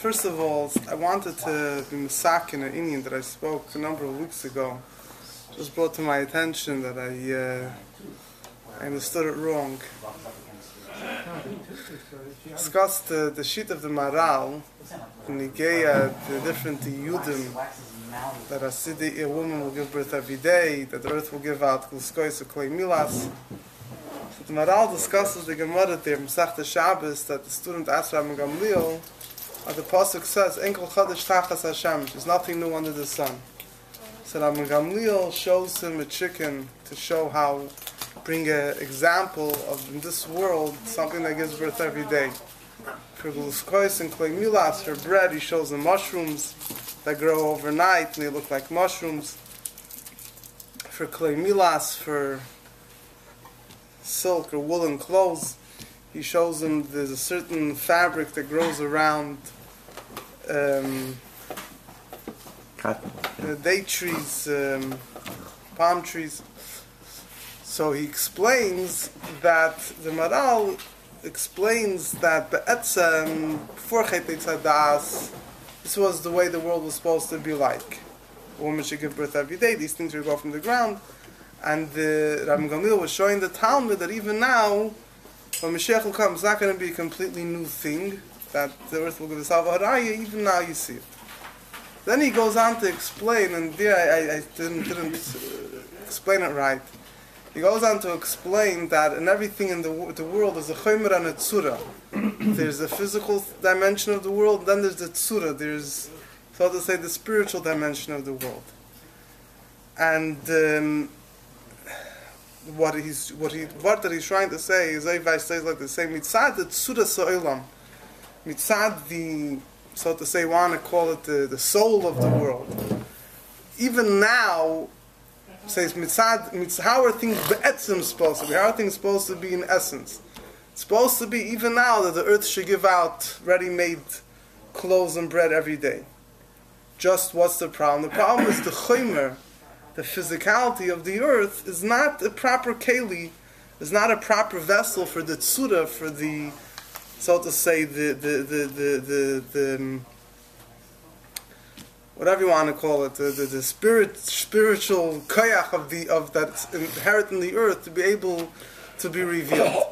first of all, I wanted to be Masak in an Indian that I spoke a number of weeks ago. Just brought to my attention that I, uh, I understood it wrong. Discussed the, the sheet of the Maharal in Nigeia, the different Yudim that a, city, a woman will give birth every day, that the earth will give out Gluskois or Klei Milas. The Maharal discusses the Gemara there, Masach Shabbos, that the student asked Rabbi Gamliel, uh, the Pasuk says, Enkel Chodesh Tachas Hashem, there's nothing new under the sun. So Rabbi Gamliel shows him a chicken to show how, bring an example of in this world, something that gives birth every day. For Gluskois and clay Milas, for bread, he shows him mushrooms that grow overnight and they look like mushrooms. For clay Milas, for silk or woolen clothes, he shows them there's a certain fabric that grows around um, Cotton. uh, date trees, um, palm trees. So he explains that the Maharal explains that Be'etzem, before Chet Tzadas, this was the way the world was supposed to be like. A woman should give birth every day, these things would go from the ground. And the Rabbi Gamliel was showing the Talmud that even now, when Mashiach will come, it's not going to be a completely new thing, that the earth will give us Haraya, even now you see it. Then he goes on to explain, and there I, I, I didn't, didn't uh, explain it right. He goes on to explain that in everything in the, the world there's a chomer and a tzura. there's the physical dimension of the world, then there's the tzura, there's, so to say, the spiritual dimension of the world. And um, what he's what he what that he's trying to say is Eivaj says like the same mitzad the tzura so'ilam. Mitzad the so to say want to call it the, the soul of the world. Even now says mitzad mitzad how are things be'etzim supposed to be? How are things supposed to be in essence? It's supposed to be even now that the earth should give out ready-made clothes and bread every day. Just what's the problem? The problem is the chomer the physicality of the earth is not a proper keli, is not a proper vessel for the tsura, for the, so to say, the the the the the, the um, whatever you want to call it, the, the, the spirit spiritual koyach of the of that's inherent in the earth to be able to be revealed.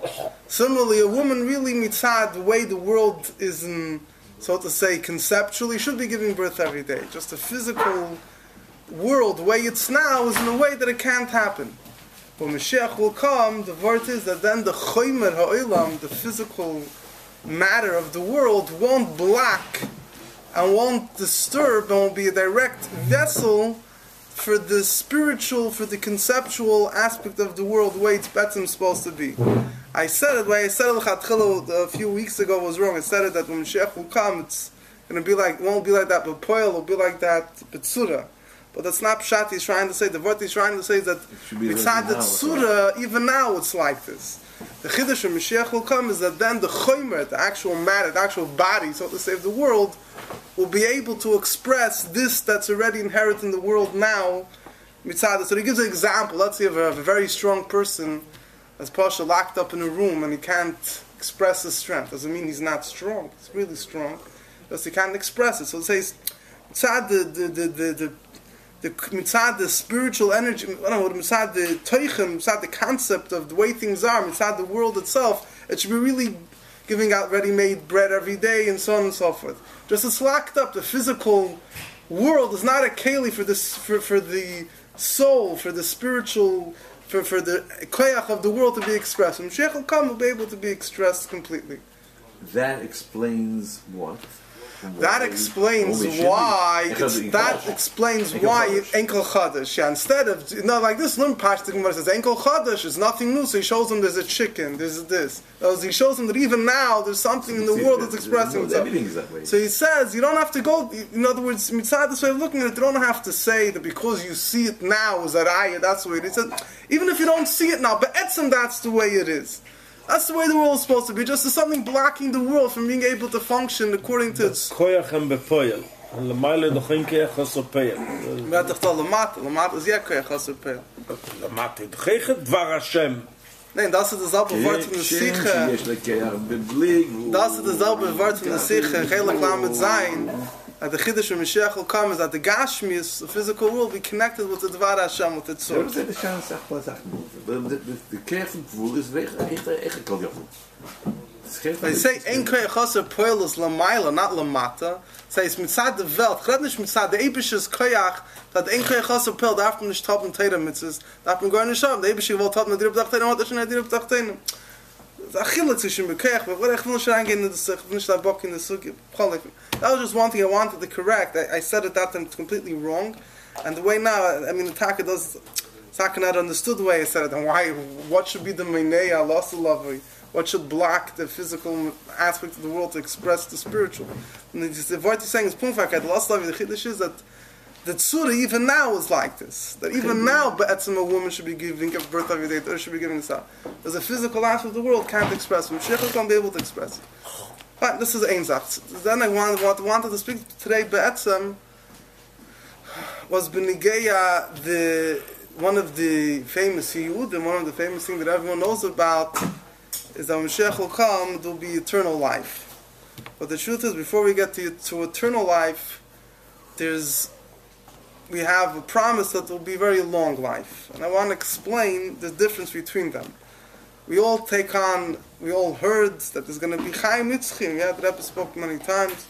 Similarly, a woman really mitzad the way the world is in, so to say, conceptually should be giving birth every day. Just a physical world, way it's now, is in a way that it can't happen. When Mashiach will come, the word is that then the choymer ha'olam, the physical matter of the world, won't block and won't disturb and will be a direct vessel for the spiritual, for the conceptual aspect of the world, way it's better supposed to be. I said it, way I said it a few weeks ago was wrong. I said it that when Mashiach will come, it's going to be like, won't be like that, but Poel will be like that, Betsura. But that's not Pshat he's trying to say. The word he's trying to say is that should be it's not the now, Tzura, even now it's like this. The Chiddush of Mashiach will come is that then the Choymer, the actual matter, the actual body, so to say, of the world, will be able to express this that's already inherent in the world now, mitzad. So he gives an example. Let's say you have a very strong person that's Pasha locked up in a room and he can't express his strength. Doesn't mean he's not strong. He's really strong. Because he can't express it. So it says, mitzad, the, the, the, the, the mitzad, the spiritual energy, I don't know, mitzad, the toichem, mitzad, the concept of the way things are, mitzad, the world itself, it should be really giving out ready-made bread every day and so on and so forth. Just it's locked up. The physical world is not a keli for for, for the soul, for the spiritual, for, for the koyach of the world to be expressed. And Mashiach will come, will be able to be expressed completely. That explains what? That explains why. that explains why. Enkel Chodesh. Yeah, instead of you know, like this Lim Pashtik Gemara says Enkel Chodesh is nothing new. So he shows them there's a chicken, there's this. He shows them that even now there's something in the world that's expressing itself. So he says you don't have to go. In other words, mitzad this way of looking at it, you don't have to say that because you see it now is that. That's the way it is. Even if you don't see it now, but etzem that's the way it is. That's the way the world is supposed to be. Just as something blocking the world from being able to function according to its koyachem bepoyel. Und lemaile doch ein kechas o peil. Wer doch da Lamat, Lamat is ja kein Chassid Peil. Lamate, doch ein dvar Hashem. Nein, das ist dasselbe Wort von der Siche. Das ist dasselbe Wort von der Siche. Chelik Lamed Zayin. That the Chiddush of Mashiach will come is that the Gashmius, the physical world, be connected with the Dvar Hashem, with its זה source. זה לשם סך כל זך. de kerk van Pvoer is weg, echt echt kan je They say, Ein Koy Chaser Poel is Lamaila, not Lamata. Say, it's mitzad the Welt. Chred nicht mitzad, the Ebish is Koyach, that Ein Koy Chaser Poel, darf man nicht tappen Teira mitzvahs, darf man gar nicht schauen. The Ebish will tappen Dirib Dachtein, und das schon Dirib Dachtein. Es reingehen in. That was just one thing I wanted to correct. I, I said it that time completely wrong. And the way now, I mean, the Taka does, Taka not understood the way I said it, and why, what should be the Meineya, lost the love, what should block the physical aspect of the world to express the spiritual. And the, he's saying is Punfakat, the last love, the Chiddush is that the Tzura even now is like this. That even now, Be'etzim, a woman should be giving birth every day, or should be giving this out. There's a physical aspect of the world can't express it. Mashiach can't be able to express it. But this is Ein Zach. Then I wanted, wanted, wanted to speak today, Be'etzim, was Benigeya, the one of the famous Yehud, and one of the famous things that everyone knows about is that when Mashiach will come, there will be eternal life. But the truth is, before we get to, to eternal life, there's we have a promise that will be very long life, and I want to explain the difference between them. We all take on, we all heard that there's going to be Chaim Nitzchim. Yeah, the Rebbe spoke many times.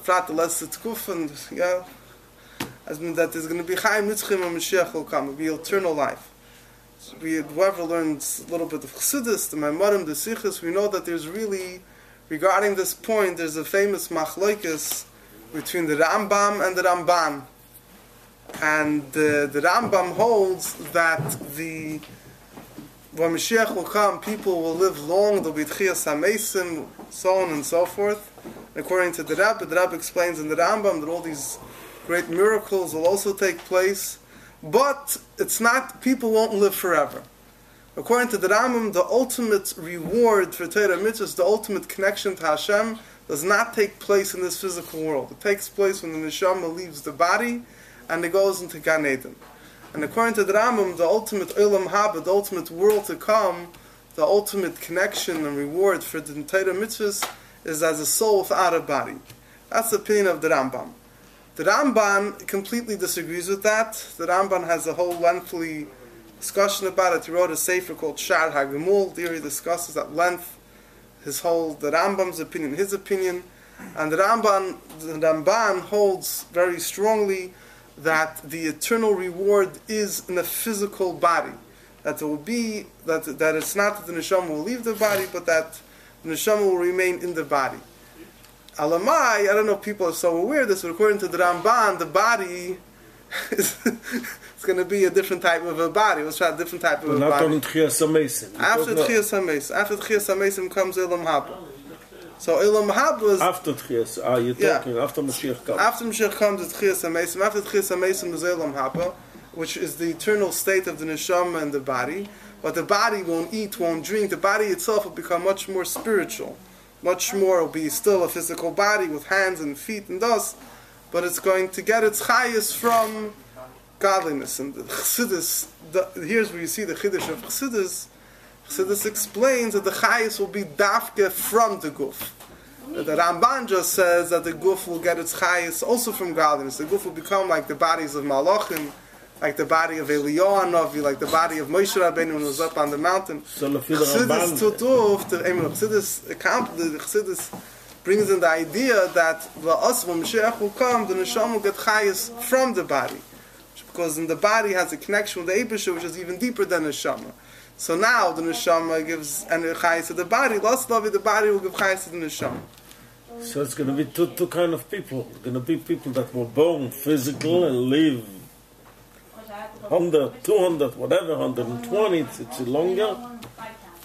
Frat the less it's and yeah, as mean that there's going to be Chaim Nitzchim and Mashiach will come. It will be eternal life. So we, whoever learns a little bit of Chassidus, the Maimorim, the Sichos, we know that there's really, regarding this point, there's a famous machlokes between the Rambam and the Ramban. And uh, the Rambam holds that the when Mashiach will come, people will live long, there'll be Tchias HaMesim, so on and so forth. According to the Rebbe, the Rebbe explains in the Rambam that all these great miracles will also take place, but it's not, people won't live forever. According to the Rambam, the ultimate reward for Torah mitzvahs, the ultimate connection to Hashem, does not take place in this physical world. It takes place when the neshama leaves the body and it goes into Gan Eden. And according to the Rambam, the ultimate Olam Haba, the ultimate world to come, the ultimate connection and reward for the Torah mitzvahs is as a soul without a body. That's the opinion of the Rambam. The Ramban completely disagrees with that. The Ramban has a whole lengthy discussion about it. He wrote a sefer called Shar HaGemul. There he discusses at length his whole, the Rambam's opinion, his opinion. And the Ramban, the Ramban holds very strongly that the eternal reward is in a physical body. That there will be, that, that it's not that the neshama will leave the body, but that the neshama will remain in the body. Alamai, I don't know if people are so aware of this, but according to the Ramban, the body is it's going to be a different type of a body. Let's try a different type of a not body. talking Tchias HaMesim. After Tchias HaMesim, after Tchias HaMesim comes Ilam Haba. So Ilam Haba is After Tchias, ah, you're Yeah. talking after Mashiach comes. After Mashiach comes, it's Tchias HaMesim. After Tchias HaMesim is Elam Haba, which is the eternal state of the neshama and the body. But the body won't eat, won't drink. The body itself will become much more spiritual. Much more will be still a physical body with hands and feet and dust, but it's going to get its chayas from godliness. And the Chassidus, the, here's where you see the Chiddush of Chassidus. Chassidus explains that the chayas will be dafke from the guf. The Ramban just says that the guf will get its chayas also from godliness. The guf will become like the bodies of Malachim, like the body of Eliyahu Novi, like the body of Moshe Rabbeinu when he was up on the mountain. So the Chassidus Tutuf, the Chassidus, account- the Chassidus brings in the idea that the us when Mashiach will come, the neshama will get chayas from the body, because in the body has a connection with the Eibusha, which is even deeper than neshama. So now the neshama gives and chayas to the body. Lost love, the body will give chayas to the neshama. so it's going to be two, two kind of people. Going to be people that were born physical and live 100, 200, whatever, 120, it's, it's longer.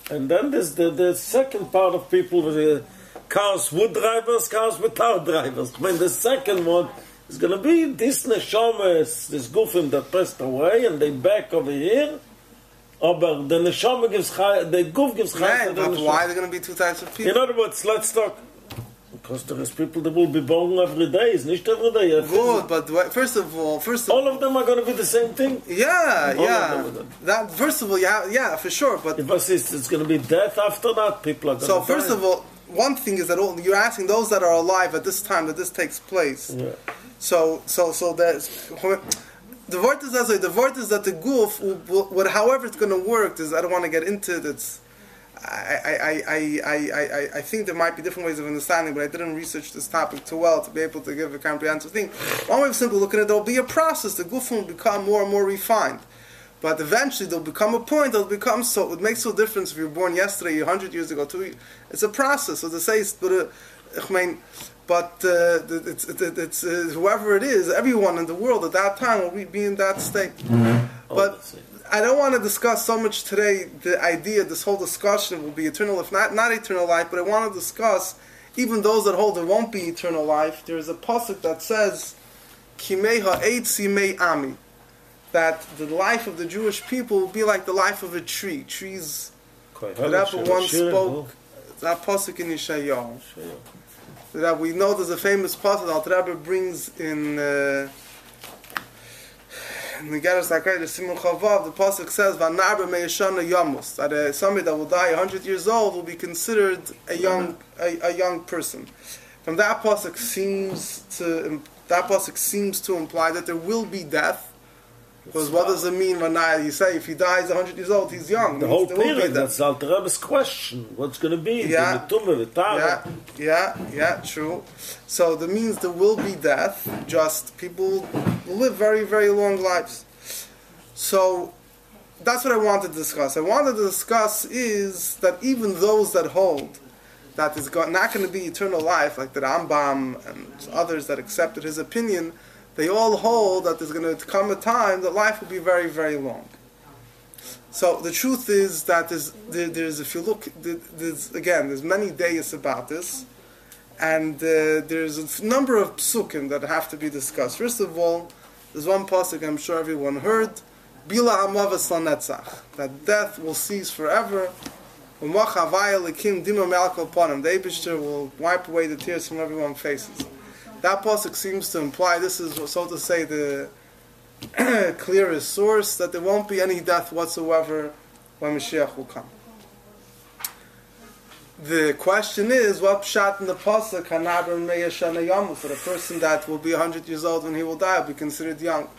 And then there's the, the second part of people with uh, cars with drivers, cars without drivers. When the second one is going to be this neshamas, this gufim that passed away, and they back over here. But the neshama gives chai, the guf gives chai to the but neshama. why are there going to be two types of In people? other words, let's talk. Because there is people that will be born every day. It's not every day. Good, but first of all, first of All of them are going to be the same thing. yeah, All yeah. That first of all, yeah, yeah, for sure. But If I say it's, it's going to be death after that, people are going so to first of all, one thing is that all, you're asking those that are alive at this time that this takes place. Yeah. So, so, so there's the word is the word is that the goof, will- however it's going to work, is I don't want to get into it. I, I, I, I, I, I, think there might be different ways of understanding, but I didn't research this topic too well to be able to give a comprehensive thing. One way of simply looking at it, there'll be a process. The goof will become more and more refined. But eventually, there'll become a point. There'll become so. It makes no difference if you're born yesterday, hundred years ago. Two. It's a process. So to say, but uh, I mean, but uh, it's, it's, it's uh, whoever it is, everyone in the world at that time will be- be in that state. But that's it. I don't want to discuss so much today the idea. This whole discussion will be eternal, if not not eternal life. But I want to discuss even those that hold there won't be eternal life. There is a pasuk that says, "Kimei ha'ed simei ami." that the life of the Jewish people will be like the life of a tree. Trees, whatever one hard. Rebbe spoke, that pasuk in Yeshayahu. That we know there's a famous pasuk that Rabbi brings in uh, in the Geras Hakai, the Simon Chavav. The pasuk says, "V'narba me'yeshana yamus." That uh, somebody that will die 100 years old will be considered a young a, a young person. From that pasuk seems to that pasuk seems to imply that there will be death. Because what does it mean when I, you say if he dies 100 years old, he's young? The whole there will be period, that's Alter Rebbe's question. What's going to be? Yeah. The Tumme, the. Yeah, yeah, yeah, true. So that means there will be death, just people live very, very long lives. So that's what I wanted to discuss. I wanted to discuss is that even those that hold that is not going to be eternal life, like the Rambam and others that accepted his opinion, they all hold that there's going to come a time that life will be very, very long. So the truth is that there's, there, there's if you look, there's again, there's many days about this, and uh, there's a number of psukim that have to be discussed. First of all, there's one pasuk I'm sure everyone heard, Bila Hamavas Lanetzach, that death will cease forever. The Eibishter will wipe away the tears from everyone's faces. That pasuk seems to imply this is, so to say, the clearest source that there won't be any death whatsoever when Mashiach will come. The question is, what pshat in the pasuk Hanabra Meyashana Yamu for the person that will be 100 years old when he will die will be considered young.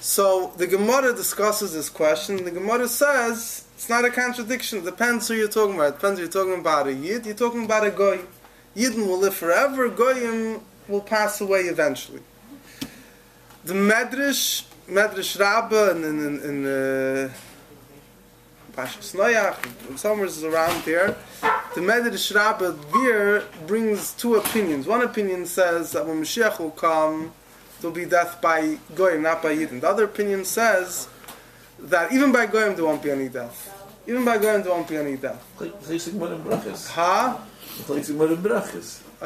So the Gemara discusses this question. The Gemara says it's not a contradiction. It depends who you're talking about. It depends if you're talking about a Yid, you're talking about a Goy. Yidden will live forever, Goyim will pass away eventually. The Medrash, Medrash Rabbah, and in, in, in uh, Pashas Noyach, somewhere is around there, the Medrash Rabbah there brings two opinions. One opinion says that when Mashiach will come, there'll be death by Goyim, not by Yidden. The other opinion says that even by Goyim there won't be any death. Even by Goyim there won't be any death. Lees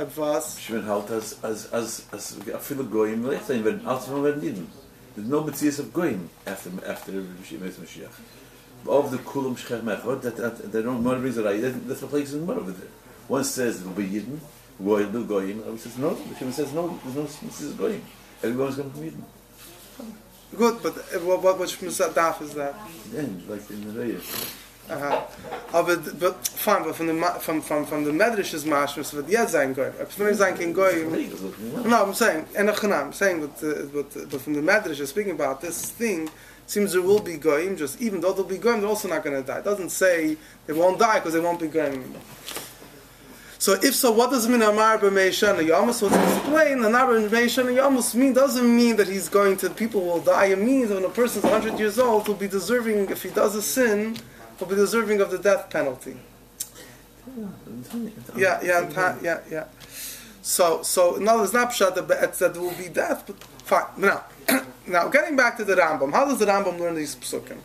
ik maar in brachjes. Ha? Lees ik maar in brachjes. I was. Ich bin halt als als als als a viele goyim lecht sein wenn als von werden dienen. There's no bezies of goyim after after the Mashiach Mashiach. Of the kulam shcher mech, what that that they don't more reason right. That that's the place in more of it. One says it will be yidden, goyim do goyim. Other says no. Mashiach says no. There's no this goyim. Everyone's going to be yidden. Good, but uh, what, what, which daf is that? Then like in the Reihe. Aha. Aber, but, fine, but from the, from, from, from the Medrash's mashmas, wird jetzt sein Goy. Ob es sein kein Goy, No, I'm saying, and I'm saying, but, uh, but, uh, but from the Medrash, speaking about this thing, seems there will be goyim. Just even though they'll be goyim, they're also not going to die. It doesn't say they won't die because they won't be goyim anymore. So if so, what does it mean Amar b'meishana yamus? To explain, Amar b'meishana yamus mean doesn't mean that he's going to people will die. It means when a person's 100 years old, he'll be deserving if he does a sin, be deserving of the death penalty. Yeah, yeah, ta- yeah, yeah. So, so no, there's not pshat that it's there will be death, but fine. Now, now getting back to the Rambam, how does the Rambam learn these psukim?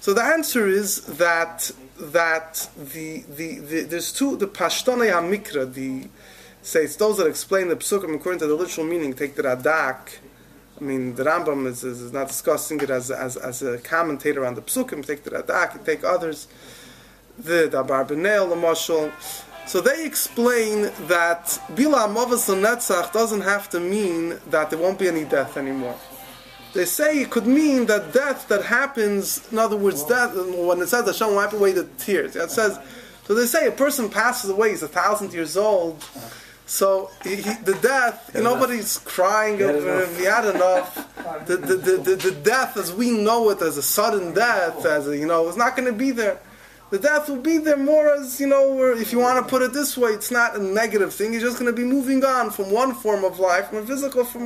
So the answer is that that the the, the there's two the Pashtonei Hamikra the say it's those that explain the psukim according to the literal meaning. Take the Radak. I mean, the Rambam is, is, is not discussing it as, as, as a commentator on the psukim. Take the Radak, take others. The Abarbanel, the Mashal. So they explain that Bila Amovas Netzach doesn't have to mean that there won't be any death anymore. They say it could mean that death that happens, in other words, death, when it says Hashem wipe away the tears, it says, so they say a person passes away, he's a thousand years old, so he, he, the death, Had nobody's crying He had over him, he had enough. The, the, the, the, the death as we know it as a sudden death, as a, you know, is not going to be there. The death will be there more as, you know, or if you want to put it this way, it's not a negative thing. He's just going to be moving on from one form of life, from a physical, from